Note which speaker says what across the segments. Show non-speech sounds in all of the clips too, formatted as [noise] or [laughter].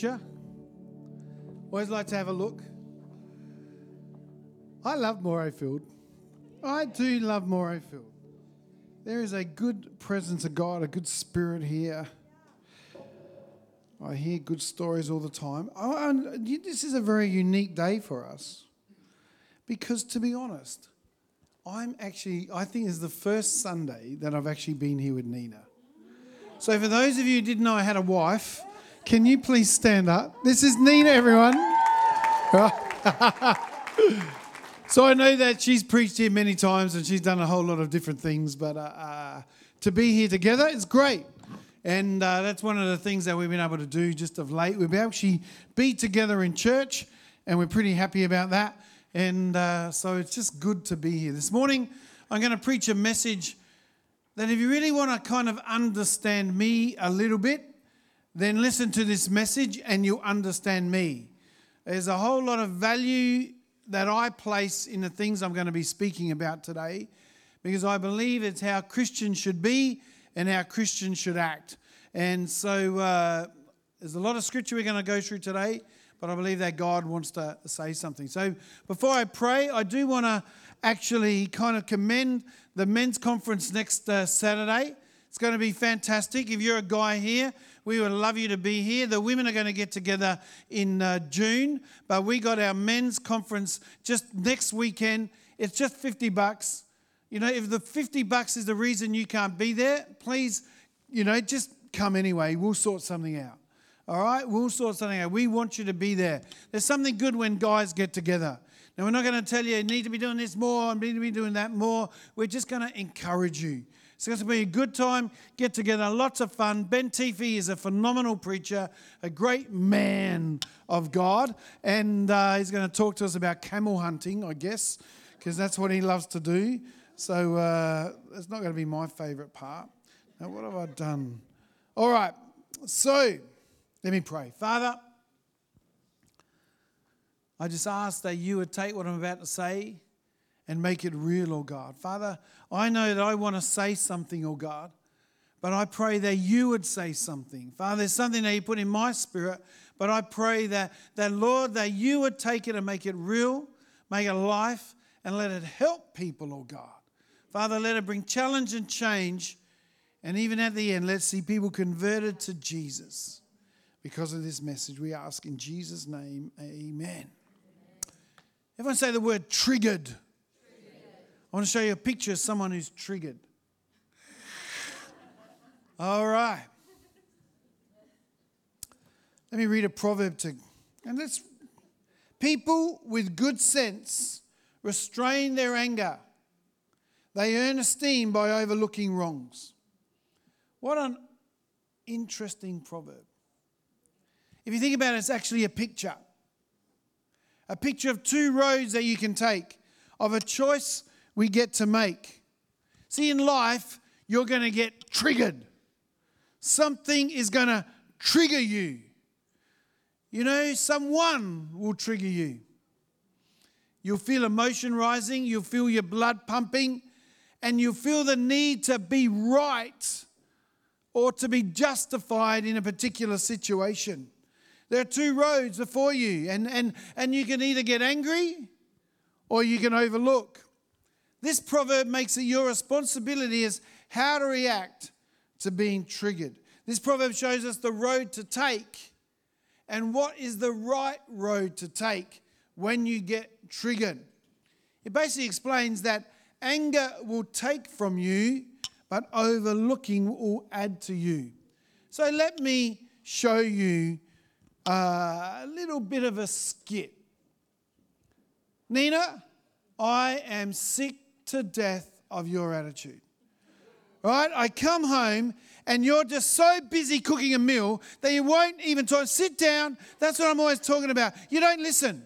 Speaker 1: preacher. Always like to have a look. I love Morayfield. I do love Morayfield. There is a good presence of God, a good spirit here. I hear good stories all the time. Oh, this is a very unique day for us because, to be honest, I'm actually, I think it's the first Sunday that I've actually been here with Nina. So, for those of you who didn't know I had a wife, can you please stand up? This is Nina, everyone. [laughs] so, I know that she's preached here many times and she's done a whole lot of different things, but uh, uh, to be here together is great. And uh, that's one of the things that we've been able to do just of late. We've actually be together in church, and we're pretty happy about that. And uh, so it's just good to be here. This morning, I'm going to preach a message that if you really want to kind of understand me a little bit, then listen to this message and you'll understand me. There's a whole lot of value that I place in the things I'm going to be speaking about today because I believe it's how Christians should be and how Christians should act. And so uh, there's a lot of scripture we're going to go through today, but I believe that God wants to say something. So before I pray, I do want to actually kind of commend the men's conference next uh, Saturday. It's going to be fantastic. If you're a guy here, we would love you to be here. The women are going to get together in uh, June, but we got our men's conference just next weekend. It's just 50 bucks. You know, if the 50 bucks is the reason you can't be there, please, you know, just come anyway. We'll sort something out. All right? We'll sort something out. We want you to be there. There's something good when guys get together. Now, we're not going to tell you you need to be doing this more and need to be doing that more. We're just going to encourage you. It's going to be a good time, get together, lots of fun. Ben Teefy is a phenomenal preacher, a great man of God, and uh, he's going to talk to us about camel hunting, I guess, because that's what he loves to do. So uh, that's not going to be my favourite part. Now, what have I done? All right, so let me pray. Father, I just ask that you would take what I'm about to say and make it real, oh God. Father, I know that I want to say something, oh God, but I pray that you would say something. Father, there's something that you put in my spirit, but I pray that, that Lord, that you would take it and make it real, make it life, and let it help people, oh God. Father, let it bring challenge and change. And even at the end, let's see people converted to Jesus because of this message. We ask in Jesus' name, amen. Everyone say the word triggered. I want to show you a picture of someone who's triggered. All right. Let me read a proverb to, and let's. People with good sense restrain their anger they earn esteem by overlooking wrongs. What an interesting proverb. If you think about it, it's actually a picture. A picture of two roads that you can take, of a choice we get to make. See, in life, you're going to get triggered. Something is going to trigger you. You know, someone will trigger you. You'll feel emotion rising, you'll feel your blood pumping, and you'll feel the need to be right or to be justified in a particular situation. There are two roads before you, and, and, and you can either get angry or you can overlook. This proverb makes it your responsibility as how to react to being triggered. This proverb shows us the road to take and what is the right road to take when you get triggered. It basically explains that Anger will take from you, but overlooking will add to you. So let me show you a little bit of a skit. Nina, I am sick to death of your attitude. Right? I come home and you're just so busy cooking a meal that you won't even talk. Sit down. That's what I'm always talking about. You don't listen.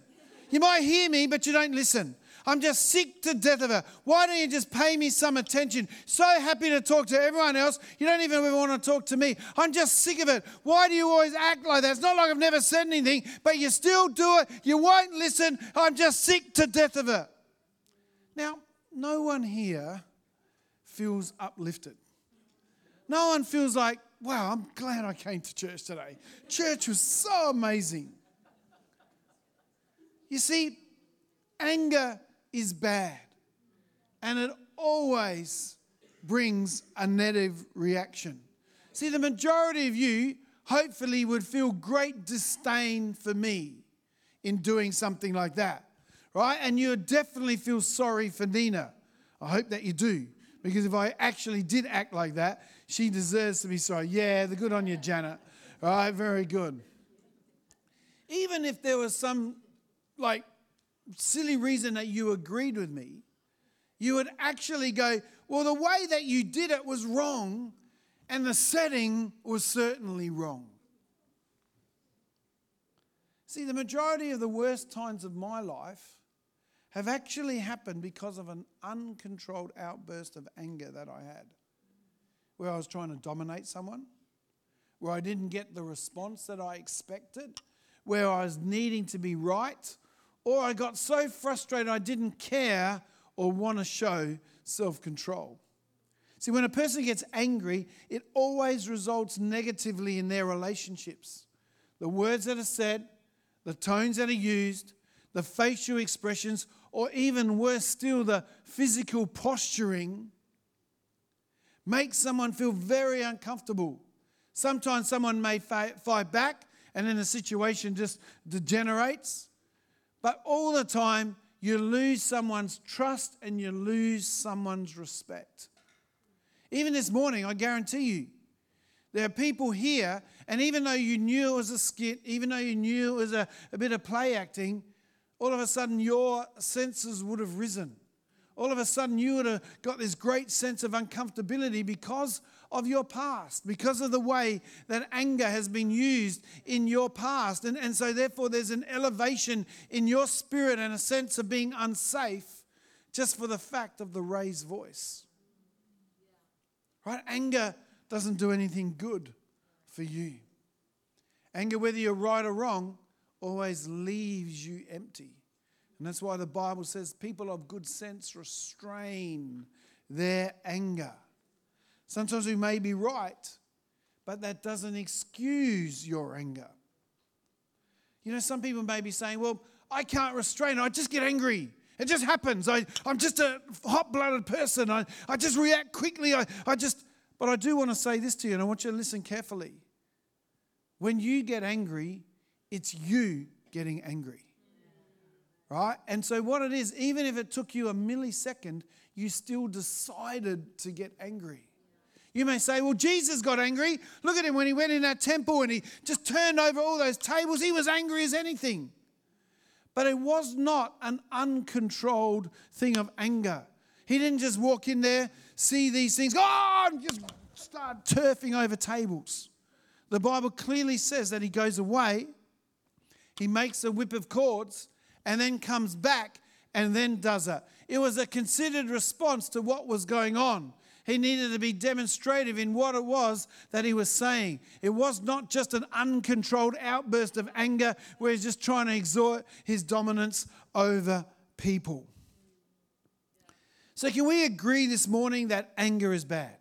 Speaker 1: You might hear me, but you don't listen. I'm just sick to death of her. Why don't you just pay me some attention? So happy to talk to everyone else. You don't even want to talk to me. I'm just sick of it. Why do you always act like that? It's not like I've never said anything, but you still do it. You won't listen. I'm just sick to death of it. Now, no one here feels uplifted. No one feels like wow, I'm glad I came to church today. Church was so amazing. You see, anger is bad, and it always brings a negative reaction. See, the majority of you hopefully would feel great disdain for me in doing something like that, right? And you definitely feel sorry for Nina. I hope that you do, because if I actually did act like that, she deserves to be sorry. Yeah, the good on you, Janet. All right, very good. Even if there was some like silly reason that you agreed with me, you would actually go, Well, the way that you did it was wrong, and the setting was certainly wrong. See, the majority of the worst times of my life have actually happened because of an uncontrolled outburst of anger that I had, where I was trying to dominate someone, where I didn't get the response that I expected, where I was needing to be right, or I got so frustrated I didn't care or want to show self control. See, when a person gets angry, it always results negatively in their relationships. The words that are said, the tones that are used, the facial expressions, or even worse still, the physical posturing makes someone feel very uncomfortable. Sometimes someone may fight back and then the situation just degenerates. But all the time, you lose someone's trust and you lose someone's respect. Even this morning, I guarantee you, there are people here, and even though you knew it was a skit, even though you knew it was a, a bit of play acting, all of a sudden your senses would have risen. All of a sudden you would have got this great sense of uncomfortability because of your past, because of the way that anger has been used in your past. And, and so, therefore, there's an elevation in your spirit and a sense of being unsafe just for the fact of the raised voice. Right? Anger doesn't do anything good for you. Anger, whether you're right or wrong, always leaves you empty. And that's why the Bible says people of good sense restrain their anger. Sometimes we may be right, but that doesn't excuse your anger. You know, some people may be saying, Well, I can't restrain, I just get angry. It just happens. I, I'm just a hot blooded person. I, I just react quickly. I, I just but I do want to say this to you, and I want you to listen carefully. When you get angry, it's you getting angry. Right? And so, what it is, even if it took you a millisecond, you still decided to get angry. You may say, well, Jesus got angry. Look at him when he went in that temple and he just turned over all those tables. He was angry as anything. But it was not an uncontrolled thing of anger. He didn't just walk in there, see these things, oh, and just start turfing over tables. The Bible clearly says that he goes away, he makes a whip of cords, and then comes back and then does it. It was a considered response to what was going on. He needed to be demonstrative in what it was that he was saying. It was not just an uncontrolled outburst of anger where he's just trying to exert his dominance over people. So, can we agree this morning that anger is bad?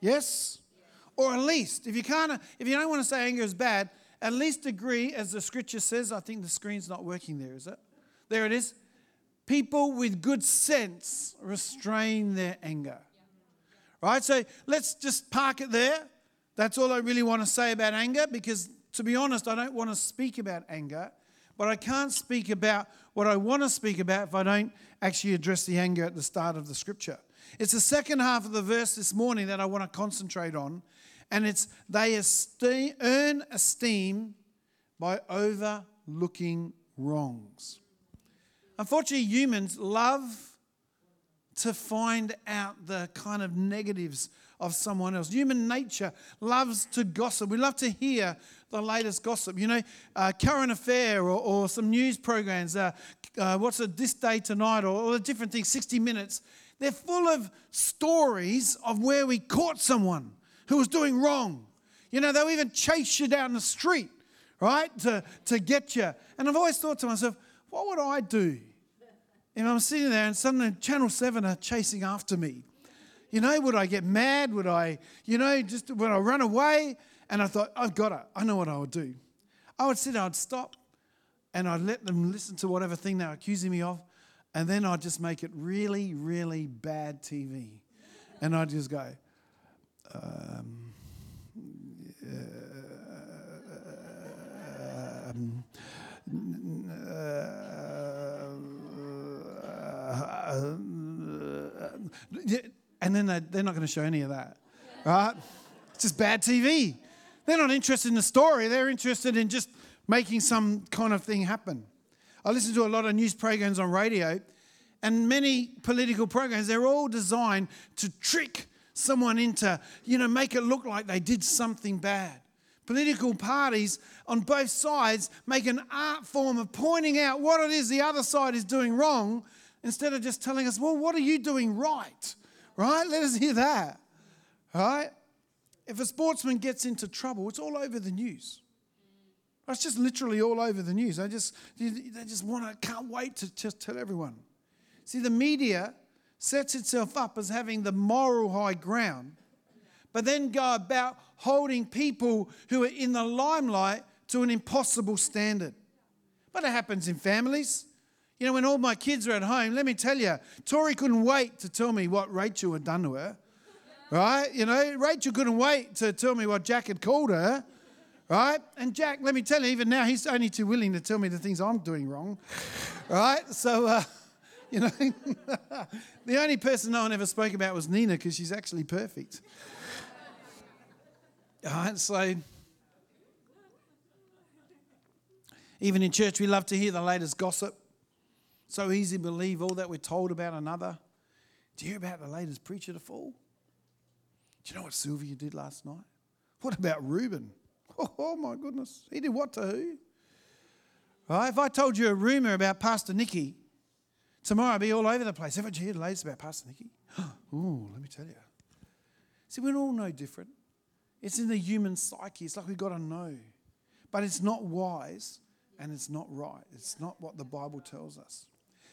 Speaker 1: Yes? Or at least, if you can't, if you don't want to say anger is bad, at least agree, as the scripture says. I think the screen's not working there, is it? There it is. People with good sense restrain their anger. Right? So let's just park it there. That's all I really want to say about anger because, to be honest, I don't want to speak about anger, but I can't speak about what I want to speak about if I don't actually address the anger at the start of the scripture. It's the second half of the verse this morning that I want to concentrate on, and it's they esteem, earn esteem by overlooking wrongs. Unfortunately, humans love to find out the kind of negatives of someone else. Human nature loves to gossip. We love to hear the latest gossip. You know, uh, current affair or, or, some news programs. Uh, uh, what's it, this day tonight, or, or different things. 60 Minutes. They're full of stories of where we caught someone who was doing wrong. You know, they'll even chase you down the street, right, to, to get you. And I've always thought to myself, what would I do if I'm sitting there and suddenly Channel 7 are chasing after me? You know, would I get mad? Would I, you know, just would I run away? And I thought, I've got it. I know what I would do. I would sit, there, I'd stop, and I'd let them listen to whatever thing they're accusing me of, and then I'd just make it really, really bad TV. And I'd just go, um, um, and then they're not going to show any of that, right? It's just bad TV. They're not interested in the story, they're interested in just making some kind of thing happen. I listen to a lot of news programs on radio, and many political programs, they're all designed to trick someone into, you know, make it look like they did something bad. Political parties on both sides make an art form of pointing out what it is the other side is doing wrong instead of just telling us, well, what are you doing right? Right? Let us hear that. Right? If a sportsman gets into trouble, it's all over the news. It's just literally all over the news. They just, they just want to, can't wait to just tell everyone. See, the media sets itself up as having the moral high ground, but then go about holding people who are in the limelight to an impossible standard. But it happens in families. You know, when all my kids are at home, let me tell you, Tori couldn't wait to tell me what Rachel had done to her. Right? You know, Rachel couldn't wait to tell me what Jack had called her. Right? And Jack, let me tell you, even now, he's only too willing to tell me the things I'm doing wrong. Right? So, uh, you know, [laughs] the only person no one ever spoke about was Nina because she's actually perfect. [laughs] All right? So, even in church, we love to hear the latest gossip. So easy to believe all that we're told about another. Do you hear about the latest preacher to fall? Do you know what Sylvia did last night? What about Reuben? Oh, [laughs] oh my goodness. He did what to who? Right, if I told you a rumor about Pastor Nicky, tomorrow I'll be all over the place. Haven't you heard about Pastor Nicky? [gasps] Oh, let me tell you. See, we're all no different. It's in the human psyche. It's like we've got to know. But it's not wise and it's not right. It's not what the Bible tells us.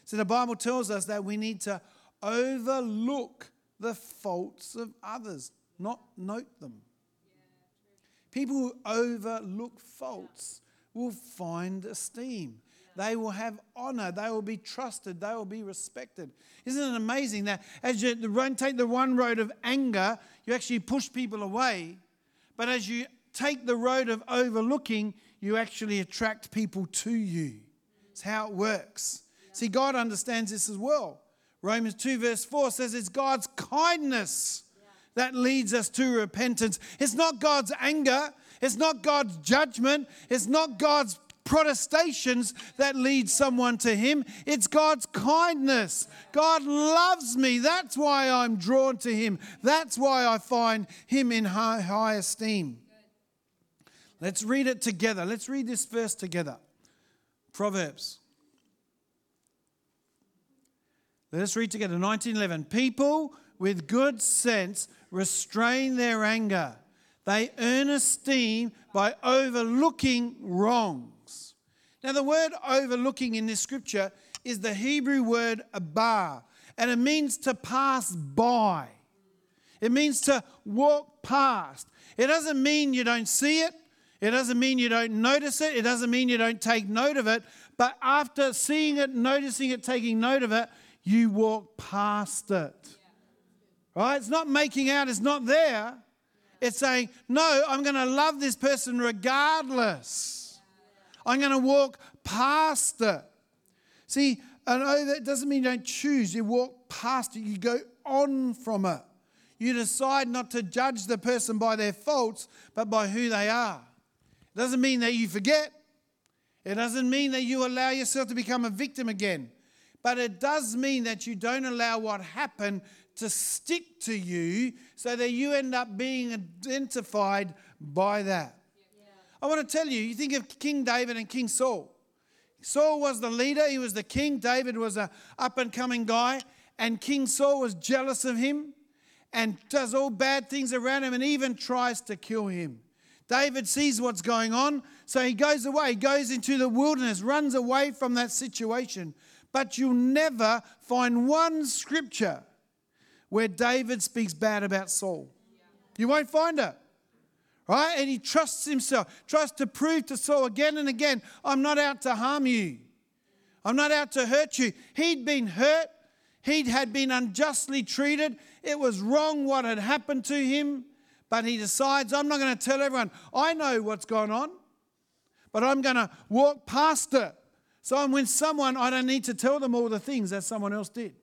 Speaker 1: So the Bible tells us that we need to overlook the faults of others, not note them. People who overlook faults will find esteem. They will have honor. They will be trusted. They will be respected. Isn't it amazing that as you take the one road of anger, you actually push people away. But as you take the road of overlooking, you actually attract people to you. It's how it works. See, God understands this as well. Romans 2, verse 4 says it's God's kindness that leads us to repentance. It's not God's anger, it's not God's judgment, it's not God's protestations that lead someone to Him. It's God's kindness. God loves me. That's why I'm drawn to Him. That's why I find Him in high, high esteem. Let's read it together. Let's read this verse together. Proverbs. Let us read together 1911. People with good sense restrain their anger. They earn esteem by overlooking wrongs. Now, the word overlooking in this scripture is the Hebrew word abar, and it means to pass by. It means to walk past. It doesn't mean you don't see it, it doesn't mean you don't notice it, it doesn't mean you don't take note of it, but after seeing it, noticing it, taking note of it, you walk past it. Right? It's not making out it's not there. It's saying, no, I'm going to love this person regardless. I'm going to walk past it. See, I know that doesn't mean you don't choose. You walk past it, you go on from it. You decide not to judge the person by their faults, but by who they are. It doesn't mean that you forget. It doesn't mean that you allow yourself to become a victim again. But it does mean that you don't allow what happened to stick to you so that you end up being identified by that. I want to tell you, you think of King David and King Saul. Saul was the leader, he was the king. David was a up and coming guy, and King Saul was jealous of him and does all bad things around him and even tries to kill him. David sees what's going on, so he goes away, goes into the wilderness, runs away from that situation. But you'll never find one scripture where David speaks bad about Saul. You won't find it. Right? And he trusts himself, tries to prove to Saul again and again, I'm not out to harm you. I'm not out to hurt you. He'd been hurt. He had been unjustly treated. It was wrong what had happened to him. But he decides, I'm not going to tell everyone. I know what's going on, but I'm going to walk past it. So I'm with someone, I don't need to tell them all the things that someone else did.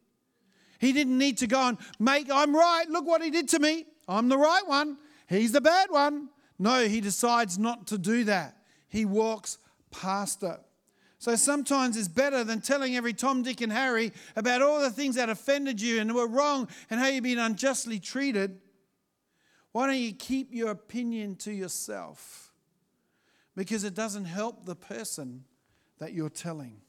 Speaker 1: He didn't need to go and make, I'm right. Look what he did to me. I'm the right one. He's the bad one. No, he decides not to do that. He walks past it. So sometimes it's better than telling every Tom, Dick, and Harry about all the things that offended you and were wrong and how you've been unjustly treated. Why don't you keep your opinion to yourself? Because it doesn't help the person that you're telling.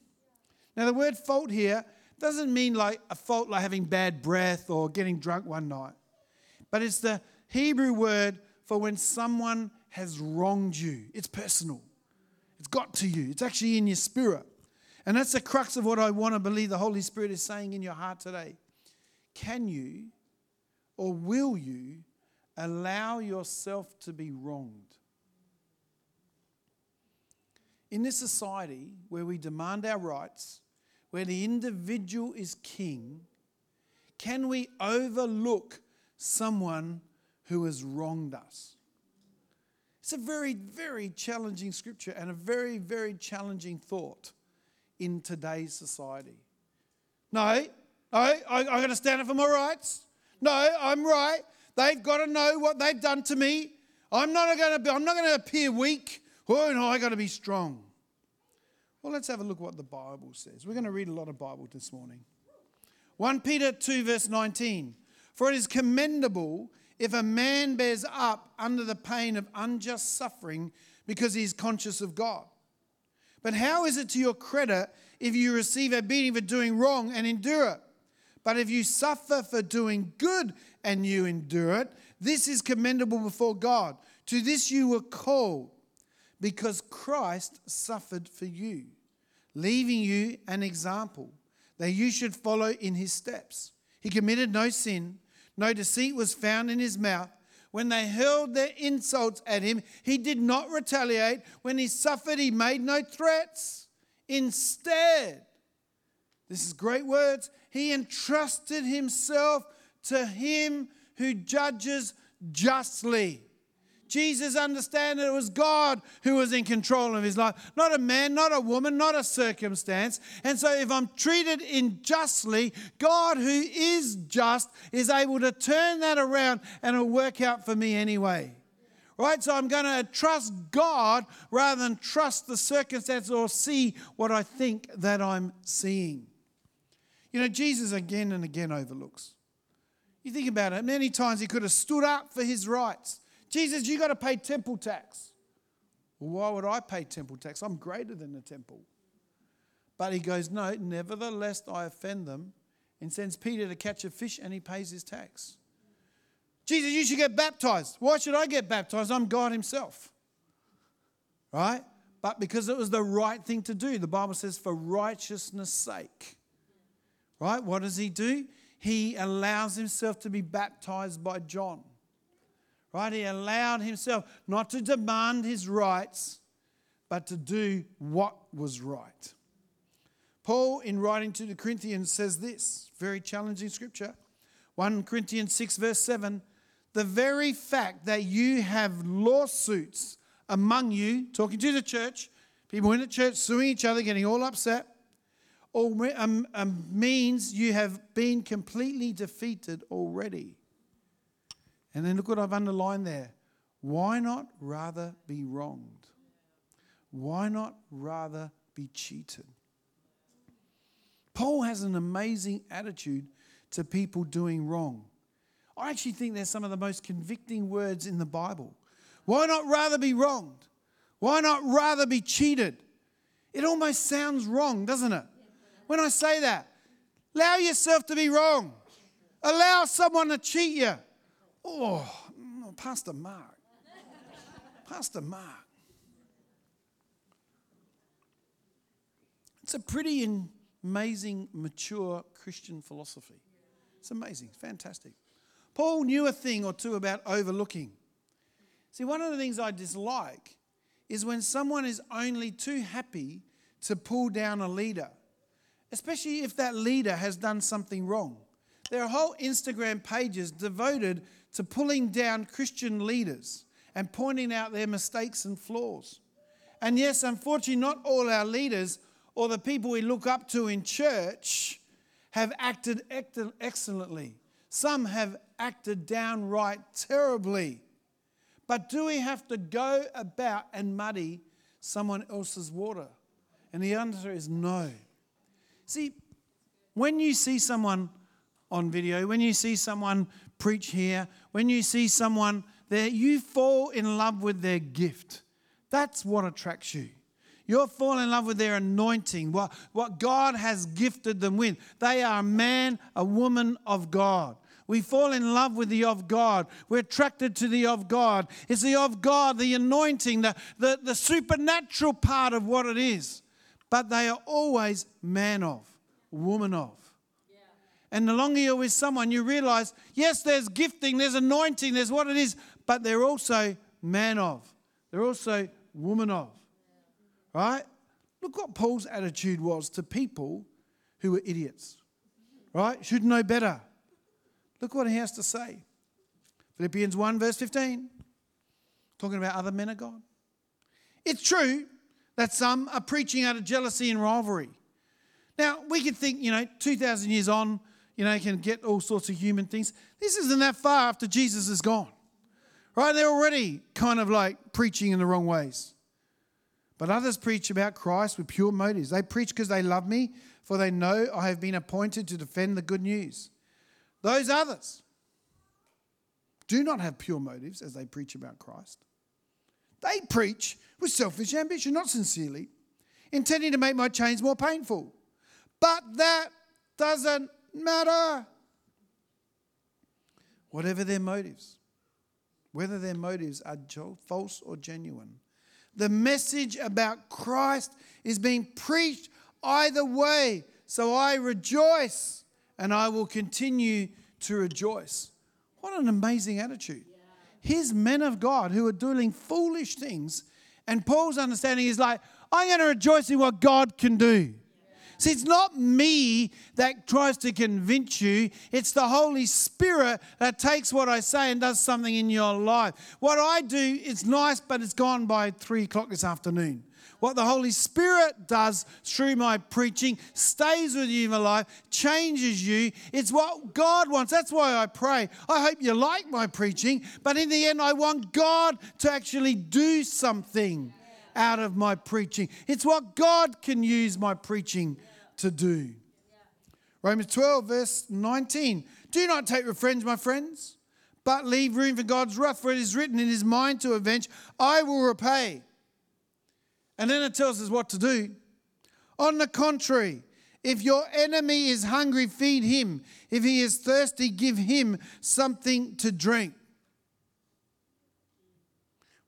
Speaker 1: Now, the word fault here doesn't mean like a fault like having bad breath or getting drunk one night, but it's the Hebrew word for when someone has wronged you. It's personal. It's got to you, it's actually in your spirit. And that's the crux of what I want to believe the Holy Spirit is saying in your heart today. Can you or will you allow yourself to be wronged? In this society where we demand our rights, where the individual is king, can we overlook someone who has wronged us? It's a very, very challenging scripture and a very, very challenging thought in today's society. No, I, I, I got to stand up for my rights. No, I'm right. They've got to know what they've done to me. I'm not going to be, I'm not going to appear weak. Oh no, I got to be strong. Well, let's have a look at what the Bible says. We're going to read a lot of Bible this morning. 1 Peter 2 verse 19. For it is commendable if a man bears up under the pain of unjust suffering because he is conscious of God. But how is it to your credit if you receive a beating for doing wrong and endure it? But if you suffer for doing good and you endure it, this is commendable before God. To this you were called, because Christ suffered for you, leaving you an example that you should follow in his steps. He committed no sin no deceit was found in his mouth. When they hurled their insults at him, he did not retaliate. When he suffered, he made no threats. Instead, this is great words, he entrusted himself to him who judges justly. Jesus understood that it was God who was in control of his life, not a man, not a woman, not a circumstance. And so, if I'm treated unjustly, God, who is just, is able to turn that around and it'll work out for me anyway. Right? So, I'm going to trust God rather than trust the circumstance or see what I think that I'm seeing. You know, Jesus again and again overlooks. You think about it, many times he could have stood up for his rights. Jesus, you got to pay temple tax. Why would I pay temple tax? I'm greater than the temple. But he goes, No, nevertheless, I offend them, and sends Peter to catch a fish, and he pays his tax. Jesus, you should get baptized. Why should I get baptized? I'm God Himself. Right? But because it was the right thing to do, the Bible says, for righteousness' sake. Right? What does He do? He allows Himself to be baptized by John. Right? He allowed himself not to demand his rights, but to do what was right. Paul, in writing to the Corinthians, says this very challenging scripture 1 Corinthians 6, verse 7 The very fact that you have lawsuits among you, talking to the church, people in the church suing each other, getting all upset, or um, um, means you have been completely defeated already. And then look what I've underlined there. Why not rather be wronged? Why not rather be cheated? Paul has an amazing attitude to people doing wrong. I actually think they're some of the most convicting words in the Bible. Why not rather be wronged? Why not rather be cheated? It almost sounds wrong, doesn't it? When I say that, allow yourself to be wrong. Allow someone to cheat you. Oh, Pastor Mark. Pastor Mark. It's a pretty amazing, mature Christian philosophy It's amazing, fantastic. Paul knew a thing or two about overlooking. See, one of the things I dislike is when someone is only too happy to pull down a leader, especially if that leader has done something wrong. There are whole Instagram pages devoted to pulling down Christian leaders and pointing out their mistakes and flaws. And yes, unfortunately, not all our leaders or the people we look up to in church have acted excellently. Some have acted downright terribly. But do we have to go about and muddy someone else's water? And the answer is no. See, when you see someone on video, when you see someone preach here, when you see someone there, you fall in love with their gift. That's what attracts you. You'll fall in love with their anointing, what, what God has gifted them with. They are a man, a woman of God. We fall in love with the of God. We're attracted to the of God. It's the of God, the anointing, the, the, the supernatural part of what it is. But they are always man of, woman of. And the longer you're with someone, you realize, yes, there's gifting, there's anointing, there's what it is, but they're also man of. They're also woman of. Right? Look what Paul's attitude was to people who were idiots. Right? Should know better. Look what he has to say. Philippians 1, verse 15, talking about other men of God. It's true that some are preaching out of jealousy and rivalry. Now, we could think, you know, 2,000 years on, you know, can get all sorts of human things. This isn't that far after Jesus is gone, right? They're already kind of like preaching in the wrong ways. But others preach about Christ with pure motives. They preach because they love me, for they know I have been appointed to defend the good news. Those others do not have pure motives as they preach about Christ. They preach with selfish ambition, not sincerely, intending to make my chains more painful. But that doesn't matter. Whatever their motives, whether their motives are false or genuine, the message about Christ is being preached either way. So I rejoice and I will continue to rejoice. What an amazing attitude. Here's men of God who are doing foolish things, and Paul's understanding is like, I'm going to rejoice in what God can do. See, it's not me that tries to convince you. It's the Holy Spirit that takes what I say and does something in your life. What I do is nice, but it's gone by three o'clock this afternoon. What the Holy Spirit does through my preaching stays with you in my life, changes you. It's what God wants. That's why I pray. I hope you like my preaching, but in the end, I want God to actually do something out of my preaching. It's what God can use my preaching to do. Romans 12, verse 19. Do not take revenge, my friends, but leave room for God's wrath, for it is written in his mind to avenge, I will repay. And then it tells us what to do. On the contrary, if your enemy is hungry, feed him. If he is thirsty, give him something to drink.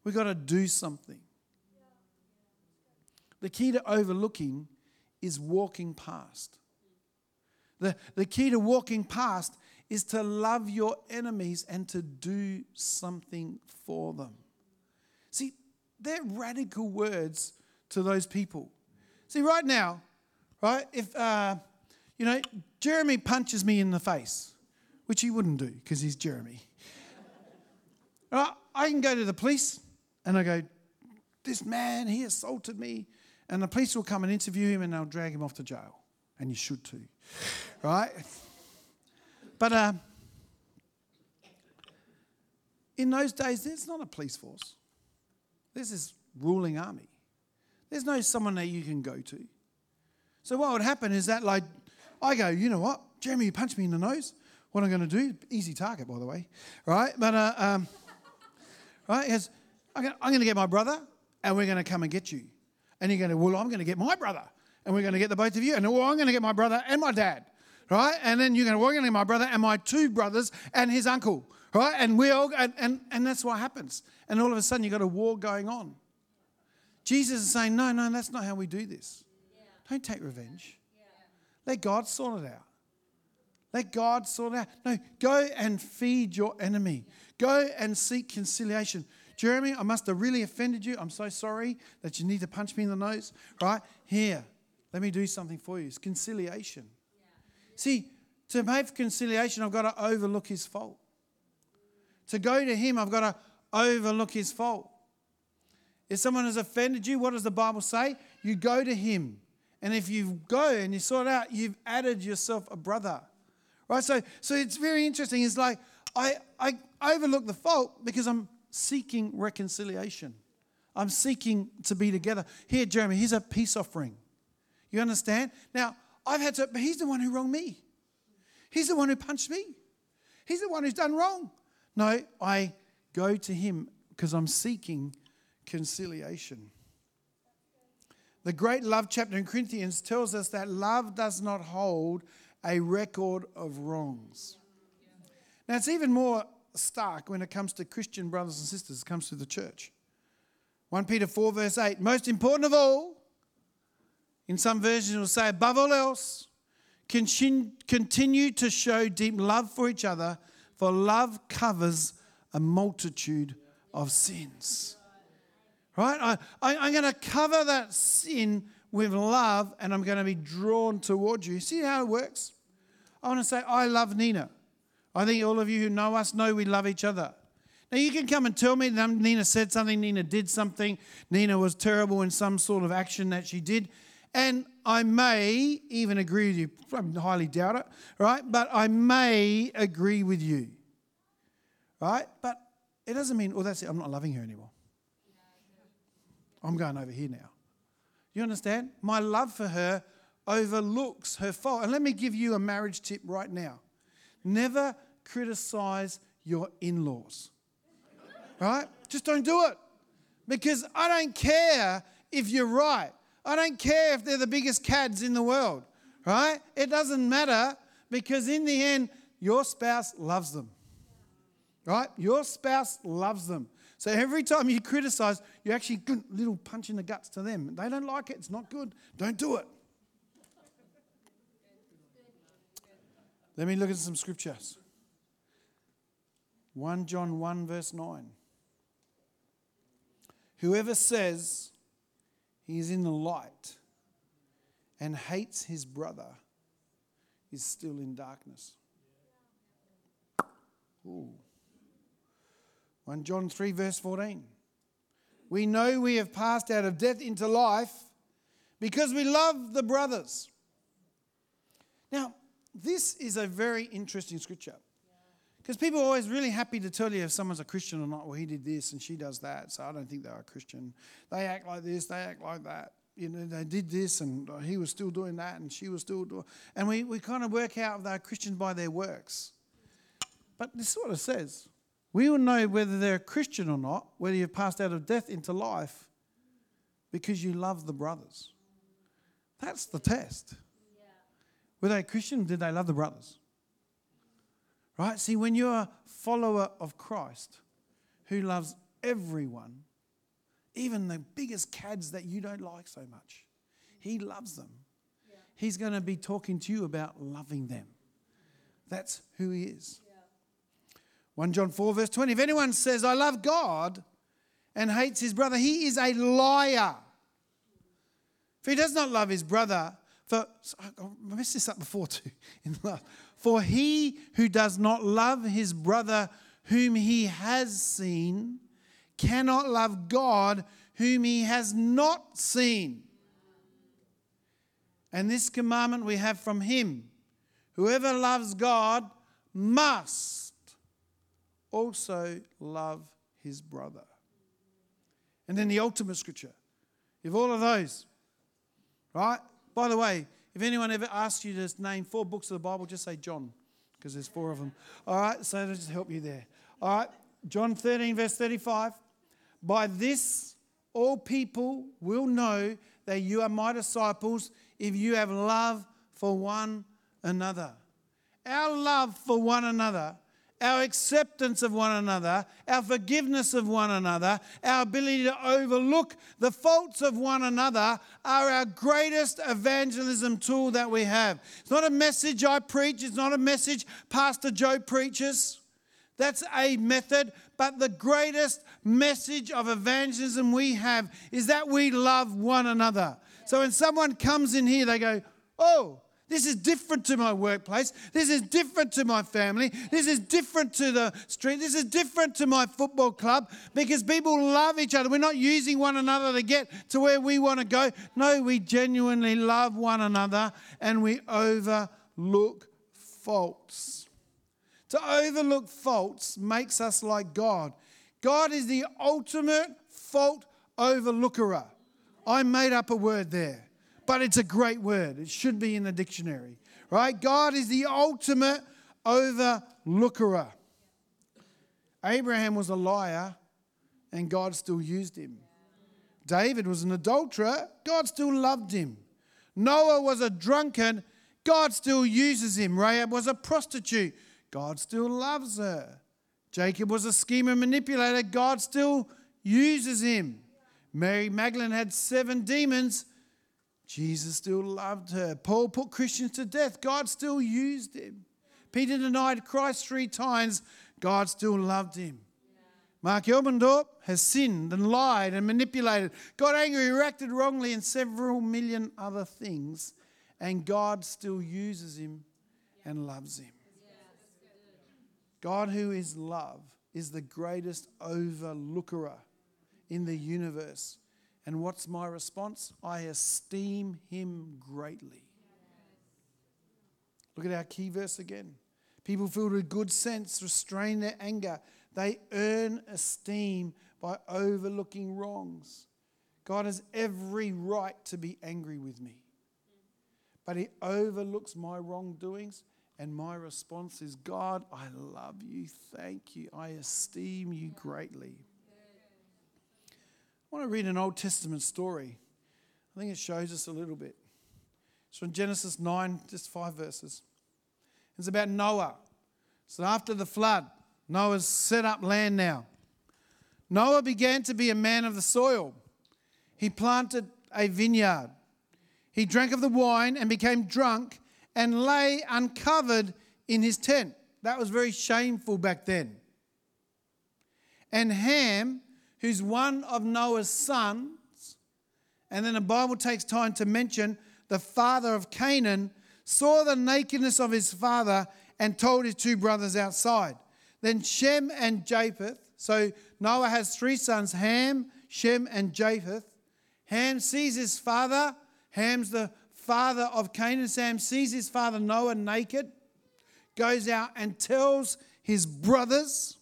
Speaker 1: We've got to do something. The key to overlooking is walking past. The, the key to walking past is to love your enemies and to do something for them. See, they're radical words to those people. See, right now, right, if, uh, you know, Jeremy punches me in the face, which he wouldn't do because he's Jeremy. [laughs] Right, I can go to the police and I go, this man, he assaulted me. And the police will come and interview him and they'll drag him off to jail. And you should too, right? But uh, in those days, there's not a police force. There's this ruling army. There's no someone that you can go to. So what would happen is that like I go, you know what, Jeremy, you punched me in the nose. What I'm going to do? Easy target, by the way, right? But uh, um, [laughs] right, because I'm going to get my brother, and we're going to come and get you. And you're going to, well, I'm going to get my brother, and we're going to get the both of you, and well, I'm going to get my brother and my dad, right? And then you're going to, well, I'm going to get my brother and my two brothers and his uncle, right? And we all, and, and, and that's what happens. And all of a sudden, you've got a war going on. Jesus is saying, no, no, that's not how we do this. Don't take revenge. Let God sort it out. Let God sort it out. No, go and feed your enemy. Go and seek conciliation. Jeremy, I must have really offended you. I'm so sorry that you need to punch me in the nose. Right? Here, let me do something for you. It's conciliation. See, to make conciliation, I've got to overlook his fault. To go to him, I've got to overlook his fault. If someone has offended you, what does the Bible say? You go to him. And if you go and you sort out, you've added yourself a brother. Right? So, so it's very interesting. It's like I, I overlook the fault because I'm seeking reconciliation. I'm seeking to be together. Here, Jeremy, here's a peace offering. You understand? Now, I've had to, but he's the one who wronged me. He's the one who punched me. He's the one who's done wrong. No, I go to him because I'm seeking conciliation. The great love chapter in Corinthians tells us that love does not hold a record of wrongs. Now, it's even more stark when it comes to Christian brothers and sisters, it comes to the church. 1 Peter 4, verse 8, most important of all, in some versions it will say, above all else, continue to show deep love for each other, for love covers a multitude of sins. Right? I, I, am going to cover that sin with love and I'm going to be drawn towards you. See how it works? I want to say, I love Nina. I think all of you who know us know we love each other. Now, you can come and tell me that Nina said something, Nina did something, Nina was terrible in some sort of action that she did. And I may even agree with you. I highly doubt it, right? But I may agree with you, right? But it doesn't mean, well, that's it, I'm not loving her anymore. I'm going over here now. You understand? My love for her overlooks her fault. And let me give you a marriage tip right now never criticize your in laws, right? Just don't do it. Because I don't care if you're right. I don't care if they're the biggest cads in the world, right? It doesn't matter because in the end, your spouse loves them, right? Your spouse loves them. So every time you criticize, you're actually little punch in the guts to them. They don't like it. It's not good. Don't do it. Let me look at some scriptures. 1 John 1, verse 9. Whoever says he is in the light and hates his brother is still in darkness. Ooh. 1 John 3, verse 14. We know we have passed out of death into life because we love the brothers. Now, this is a very interesting scripture. Because people are always really happy to tell you if someone's a Christian or not. Well, he did this and she does that, so I don't think they're a Christian. They act like this, they act like that. You know, they did this and uh, he was still doing that and she was still doing. And we, we kind of work out if they're Christians by their works. But this is what it says. We will know whether they're a Christian or not, whether you've passed out of death into life, because you love the brothers. That's the test. Were they a Christian? Did they love the brothers? Right? See, when you're a follower of Christ who loves everyone, even the biggest cads that you don't like so much, he loves them. Yeah. He's going to be talking to you about loving them. That's who he is. Yeah. 1 John 4, verse 20. If anyone says, I love God and hates his brother, he is a liar. If he does not love his brother, for I messed this up before too. [laughs] In love. For he who does not love his brother whom he has seen cannot love God whom he has not seen. And this commandment we have from him whoever loves God must also love his brother. And then the ultimate scripture. If all of those, right? By the way, if anyone ever asks you to name four books of the Bible, just say John, because there's four of them. All right, so to just help you there. All right, John 13, verse 35. By this, all people will know that you are my disciples if you have love for one another. Our love for one another our acceptance of one another, our forgiveness of one another, our ability to overlook the faults of one another are our greatest evangelism tool that we have. It's not a message I preach, it's not a message Pastor Joe preaches. That's a method, but the greatest message of evangelism we have is that we love one another. So when someone comes in here, they go, Oh, this is different to my workplace. This is different to my family. This is different to the street. This is different to my football club because people love each other. We're not using one another to get to where we want to go. No, we genuinely love one another and we overlook faults. To overlook faults makes us like God. God is the ultimate fault overlooker. I made up a word there but it's a great word. It should be in the dictionary, right? God is the ultimate overlooker. Abraham was a liar, and God still used him. David was an adulterer, God still loved him. Noah was a drunkard, God still uses him. Rahab was a prostitute, God still loves her. Jacob was a schemer manipulator, God still uses him. Mary Magdalene had seven demons, Jesus still loved her. Paul put Christians to death. God still used him. Peter denied Christ three times. God still loved him. Mark Elmendorp has sinned and lied and manipulated, got angry, reacted wrongly, and several million other things. And God still uses him and loves him. God, who is love, is the greatest overlooker in the universe. And what's my response? I esteem him greatly. Look at our key verse again. People filled with good sense restrain their anger. They earn esteem by overlooking wrongs. God has every right to be angry with me. But he overlooks my wrongdoings, and my response is God, I love you. Thank you. I esteem you greatly. Want to read an Old Testament story. I think it shows us a little bit. It's from Genesis 9, just five verses. It's about Noah. So after the flood, Noah's set up land now. Noah began to be a man of the soil. He planted a vineyard. He drank of the wine and became drunk and lay uncovered in his tent. That was very shameful back then. And Ham, who's one of Noah's sons, and then the Bible takes time to mention the father of Canaan, saw the nakedness of his father and told his two brothers outside. Then Shem and Japheth, so Noah has three sons Ham, Shem, and Japheth. Ham sees his father, Ham's the father of Canaan. Sam sees his father Noah naked, goes out and tells his brothers.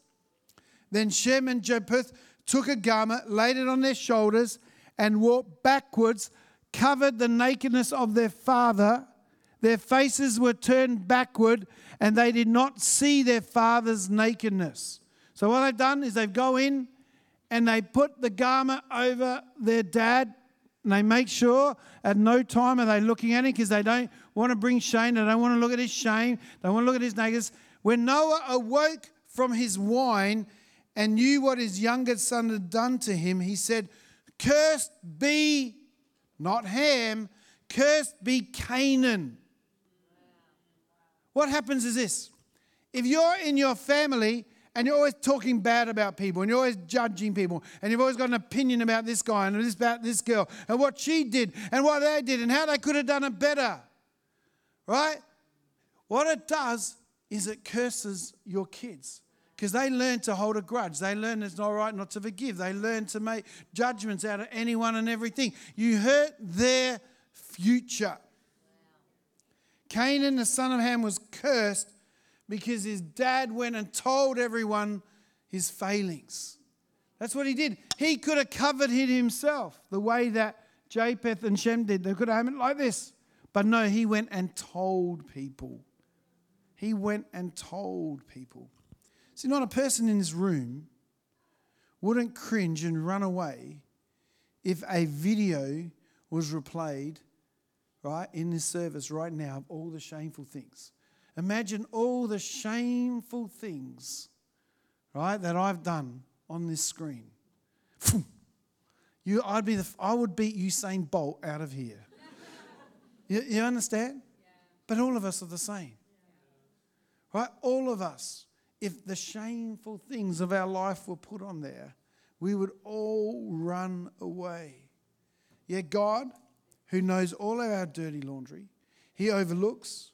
Speaker 1: Then Shem and Japheth took a garment, laid it on their shoulders, and walked backwards, covered the nakedness of their father. Their faces were turned backward, and they did not see their father's nakedness. So, what they've done is they've go in and they put the garment over their dad, and they make sure at no time are they looking at him because they don't want to bring shame. They don't want to look at his shame. They want to look at his nakedness. When Noah awoke from his wine, and knew what his youngest son had done to him, he said, Cursed be not Ham, cursed be Canaan. What happens is this if you're in your family and you're always talking bad about people and you're always judging people and you've always got an opinion about this guy and this about this girl and what she did and what they did and how they could have done it better, right? What it does is it curses your kids because they learn to hold a grudge. They learn it's not right not to forgive. They learn to make judgments out of anyone and everything. You hurt their future. Canaan, the son of Ham, was cursed because his dad went and told everyone his failings. That's what he did. He could have covered it himself the way that Japheth and Shem did. They could have it like this. But no, he went and told people. He went and told people. See, not a person in this room wouldn't cringe and run away if a video was replayed, right, in this service right now of all the shameful things. Imagine all the shameful things, right, that I've done on this screen. You, I'd be the, I would beat Usain Bolt out of here. [laughs] you, you understand? But all of us are the same. Right? All of us. If the shameful things of our life were put on there, we would all run away. Yet God, who knows all of our dirty laundry, He overlooks,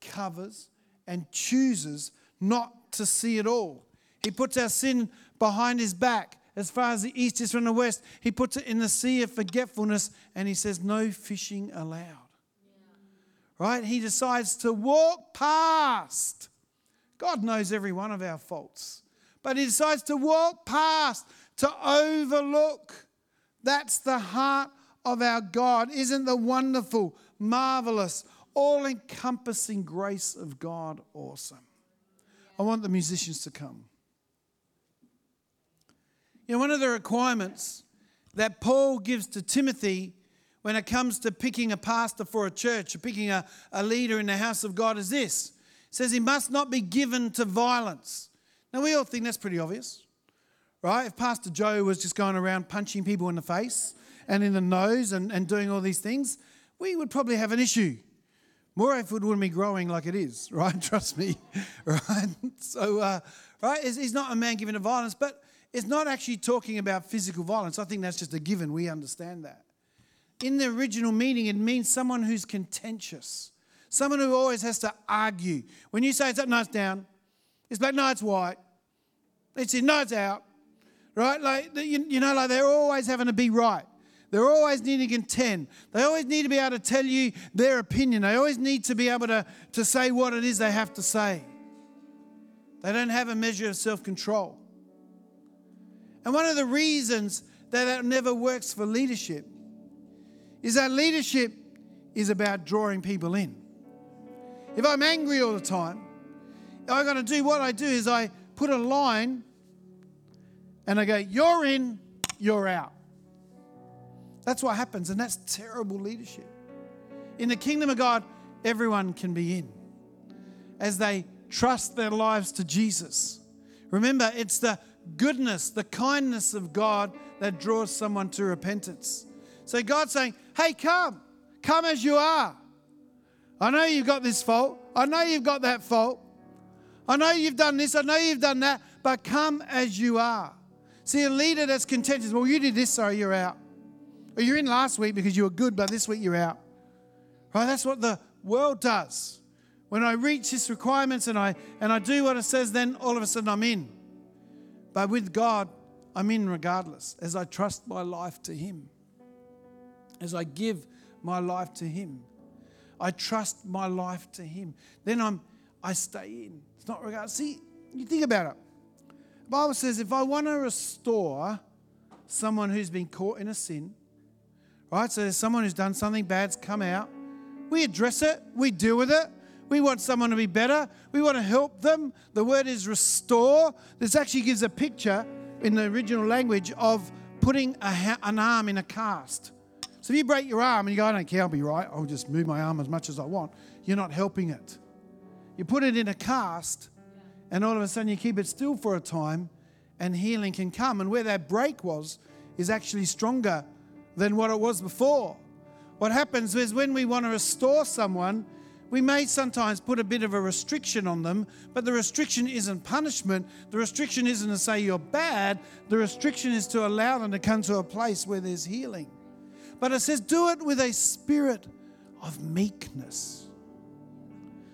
Speaker 1: covers, and chooses not to see it all. He puts our sin behind His back as far as the east is from the west. He puts it in the sea of forgetfulness and He says, No fishing allowed. Right? He decides to walk past. God knows every one of our faults, but He decides to walk past, to overlook. That's the heart of our God. Isn't the wonderful, marvelous, all encompassing grace of God awesome? I want the musicians to come. You know, one of the requirements that Paul gives to Timothy when it comes to picking a pastor for a church picking a, a leader in the house of God is this. Says he must not be given to violence. Now, we all think that's pretty obvious, right? If Pastor Joe was just going around punching people in the face and in the nose and, and doing all these things, we would probably have an issue. Morayfield wouldn't be growing like it is, [laughs] right? Trust me, [laughs] right? So, uh, right, he's not a man given to violence, but it's not actually talking about physical violence. I think that's just a given. We understand that. In the original meaning, it means someone who's contentious, someone who always has to argue. When you say it's up, no, it's down. It's black, no, it's white. It's in, no, it's out. Right? Like, you, you know, like they're always having to be right. They're always needing to contend. They always need to be able to tell you their opinion. They always need to be able to, to say what it is they have to say. They don't have a measure of self control. And one of the reasons that that never works for leadership is that leadership is about drawing people in. If I'm angry all the time, I'm going to do what I do is I put a line and I go, You're in, you're out. That's what happens, and that's terrible leadership. In the kingdom of God, everyone can be in as they trust their lives to Jesus. Remember, it's the goodness, the kindness of God that draws someone to repentance. So God's saying, Hey, come, come as you are. I know you've got this fault. I know you've got that fault. I know you've done this. I know you've done that. But come as you are. See, a leader that's contentious, well, you did this, sorry, you're out. Or you're in last week because you were good, but this week you're out. Right? That's what the world does. When I reach its requirements and I and I do what it says, then all of a sudden I'm in. But with God, I'm in regardless, as I trust my life to Him. As I give my life to Him. I trust my life to Him. Then I'm I stay in. It's not regard. See, you think about it. The Bible says if I want to restore someone who's been caught in a sin, Right? So there's someone who's done something bad's come out. We address it, we deal with it. We want someone to be better. We want to help them. The word is restore. This actually gives a picture in the original language of putting ha- an arm in a cast. So if you break your arm and you go, I don't care, I'll be right, I'll just move my arm as much as I want, you're not helping it. You put it in a cast, and all of a sudden you keep it still for a time, and healing can come. And where that break was is actually stronger than what it was before. What happens is when we want to restore someone, we may sometimes put a bit of a restriction on them, but the restriction isn't punishment. The restriction isn't to say you're bad. The restriction is to allow them to come to a place where there's healing. But it says, do it with a spirit of meekness.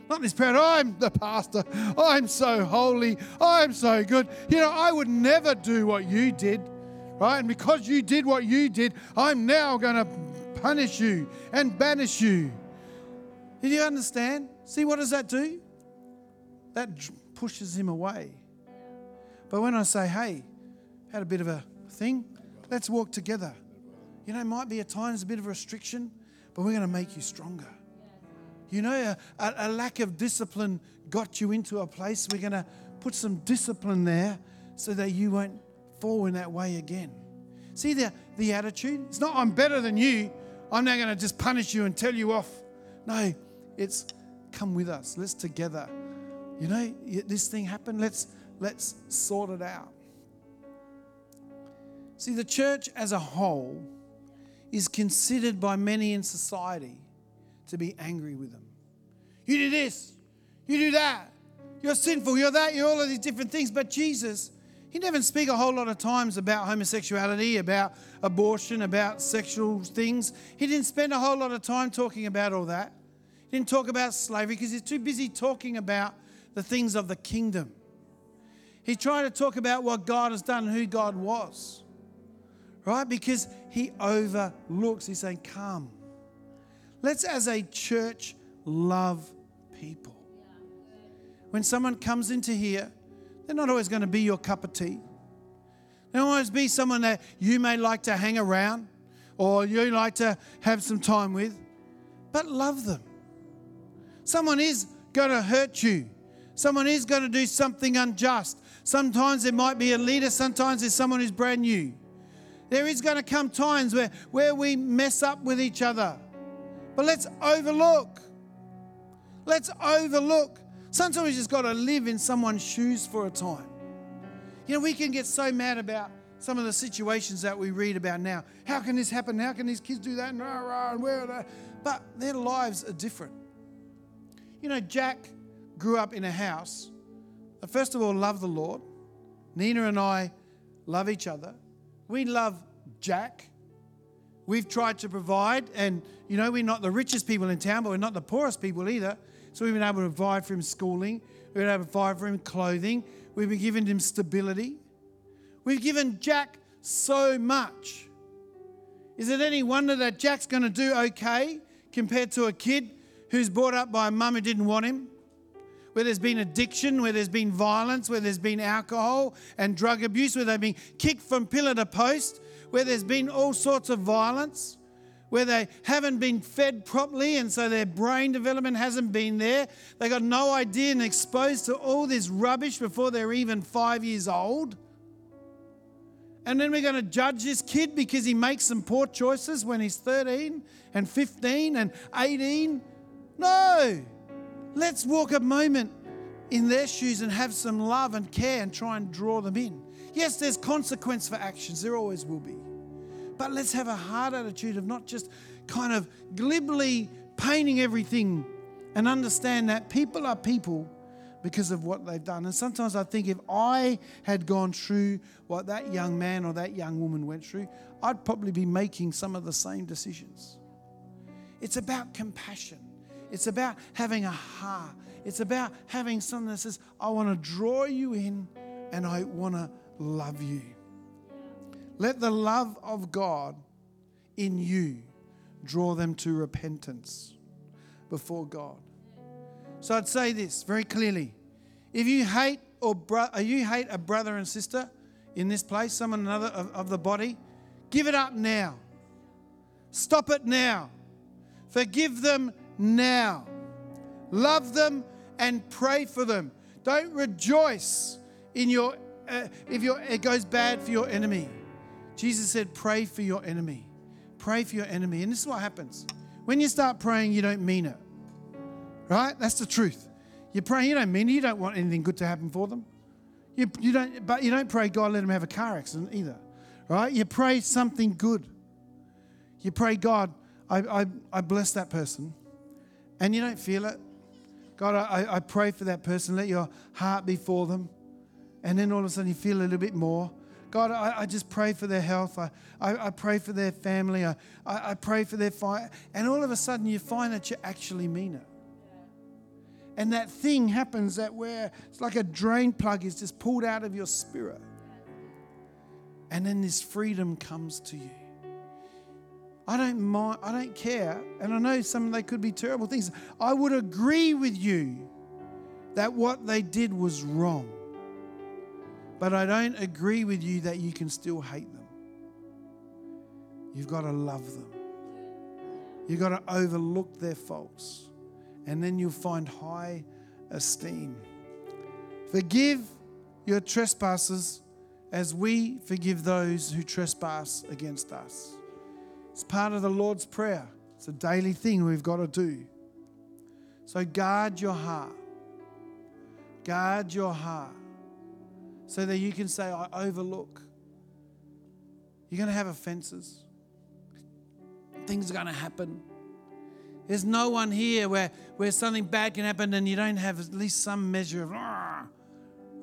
Speaker 1: Not this proud, I'm the pastor, I'm so holy, I'm so good. You know, I would never do what you did right? And because you did what you did, I'm now going to punish you and banish you. Do you understand? See, what does that do? That pushes him away. But when I say, hey, had a bit of a thing, let's walk together. You know, it might be at times a bit of restriction, but we're going to make you stronger. You know, a, a, lack of discipline got you into a place. We're going to put some discipline there so that you won't fall in that way again. See the, the attitude? It's not, I'm better than you. I'm now going to just punish you and tell you off. No, it's come with us. Let's together. You know, this thing happened. Let's let's sort it out. See, the church as a whole is considered by many in society to be angry with them. You do this, you do that, you're sinful, you're that, you're all of these different things. But Jesus, he didn't speak a whole lot of times about homosexuality, about abortion, about sexual things. He didn't spend a whole lot of time talking about all that. He didn't talk about slavery because he's too busy talking about the things of the kingdom. He tried to talk about what God has done and who God was, right? Because he overlooks. He's saying, Come. Let's, as a church, love people. When someone comes into here, they're not always going to be your cup of tea. They don't always be someone that you may like to hang around or you like to have some time with, but love them. Someone is going to hurt you. Someone is going to do something unjust. Sometimes it might be a leader, sometimes it's someone who's brand new. There is going to come times where, where we mess up with each other. But let's overlook. Let's overlook. Sometimes we just got to live in someone's shoes for a time. You know, we can get so mad about some of the situations that we read about now. How can this happen? How can these kids do that? And, rah, rah, and where are they? But their lives are different. You know, Jack grew up in a house that, first of all, loved the Lord. Nina and I love each other. We love Jack. We've tried to provide, and you know, we're not the richest people in town, but we're not the poorest people either. So we've been able to provide for him schooling, we've been able to provide for him clothing, we've been giving him stability. We've given Jack so much. Is it any wonder that Jack's going to do okay compared to a kid who's brought up by a mum who didn't want him? Where there's been addiction, where there's been violence, where there's been alcohol and drug abuse, where they've been kicked from pillar to post, where there's been all sorts of violence where they haven't been fed properly and so their brain development hasn't been there. They got no idea and exposed to all this rubbish before they're even five years old. And then we're going to judge this kid because he makes some poor choices when he's 13 and 15 and 18. No. Let's walk a moment in their shoes and have some love and care and try and draw them in. Yes, there's consequence for actions, there always will be. But let's have a hard attitude of not just kind of glibly painting everything and understand that people are people because of what they've done. And sometimes I think if I had gone through what that young man or that young woman went through, I'd probably be making some of the same decisions. It's about compassion. It's about having a heart. It's about having something that says, I want to draw you in and I want to love you. Let the love of God in you draw them to repentance before God. So I'd say this very clearly. If you hate or bro- you hate a brother and sister in this place, someone another of, of the body, give it up now. Stop it now. Forgive them now. Love them and pray for them. Don't rejoice in your uh, if your it goes bad for your enemy. Jesus said, Pray for your enemy. Pray for your enemy. And this is what happens. When you start praying, you don't mean it. Right? That's the truth. You pray, you don't mean it. You don't want anything good to happen for them. You, you don't, but you don't pray, God, let them have a car accident either. Right? You pray something good. You pray, God, I, I, I bless that person. And you don't feel it. God, I, I pray for that person. Let your heart be for them. And then all of a sudden you feel a little bit more. God, I, I just pray for their health. I, I, I pray for their family. I, I, I pray for their fire. And all of a sudden, you find that you actually mean it. And that thing happens that where it's like a drain plug is just pulled out of your spirit. And then this freedom comes to you. I don't mind, I don't care. And I know some of they could be terrible things. I would agree with you that what they did was wrong. But I don't agree with you that you can still hate them. You've got to love them. You've got to overlook their faults. And then you'll find high esteem. Forgive your trespasses as we forgive those who trespass against us. It's part of the Lord's Prayer. It's a daily thing we've got to do. So guard your heart. Guard your heart so that you can say, I overlook. You're going to have offenses, things are going to happen. There's no one here where, where something bad can happen and you don't have at least some measure of,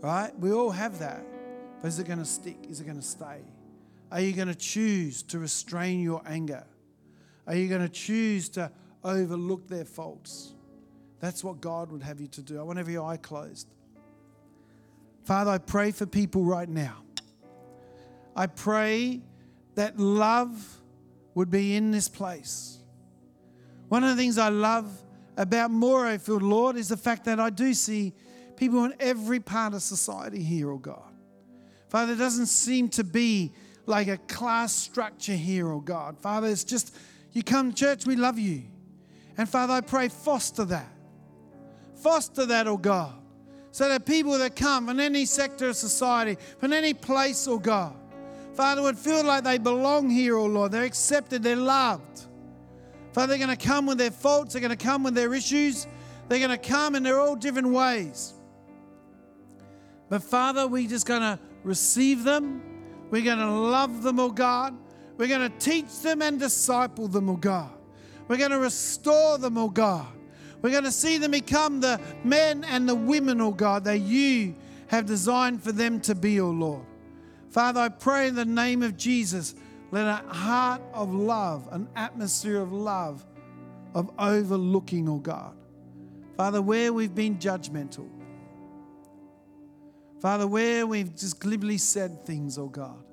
Speaker 1: right? We all have that. But is it going to stick? Is it going to stay? Are you going to choose to restrain your anger? Are you going to choose to overlook their faults? That's what God would have you to do. I want every eye closed. Father, I pray for people right now. I pray that love would be in this place. One of the things I love about Morayfield, Lord, is the fact that I do see people in every part of society here, oh God. Father, it doesn't seem to be like a class structure here, oh God. Father, it's just you come to church, we love you. And Father, I pray, foster that. Foster that, oh God. So that people that come from any sector of society, from any place, oh God, Father, would feel like they belong here, oh Lord. They're accepted, they're loved. Father, they're going to come with their faults, they're going to come with their issues, they're going to come and they're all different ways. But Father, we're just going to receive them. We're going to love them, oh God. We're going to teach them and disciple them, oh God. We're going to restore them, oh God. We're going to see them become the men and the women, oh God, that you have designed for them to be, oh Lord. Father, I pray in the name of Jesus let a heart of love, an atmosphere of love, of overlooking, oh God. Father, where we've been judgmental, Father, where we've just glibly said things, oh God.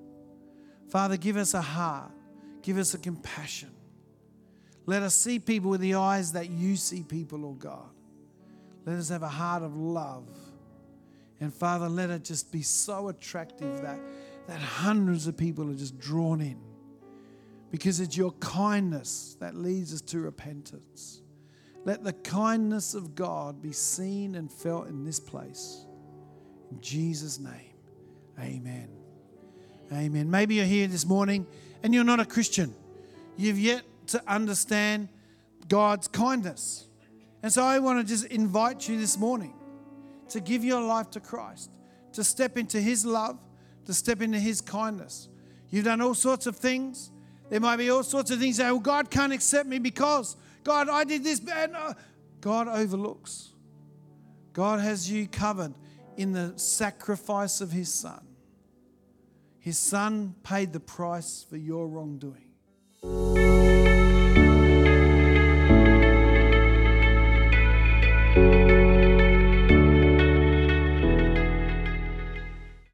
Speaker 1: Father, give us a heart, give us a compassion. Let us see people with the eyes that you see people, oh God. Let us have a heart of love. And Father, let it just be so attractive that that hundreds of people are just drawn in because it's your kindness that leads us to repentance. Let the kindness of God be seen and felt in this place. Jesus' name, amen. Amen. Maybe you're here this morning and you're not a Christian. You've yet to understand God's kindness. And so I want to just invite you this morning to give your life to Christ, to step into His love to step into His kindness. You've done all sorts of things. There might be all sorts of things that, well, God can't accept me because, God, I did this bad. Uh, God overlooks. God has you covered in the sacrifice of His Son. His Son paid the price for your wrongdoing.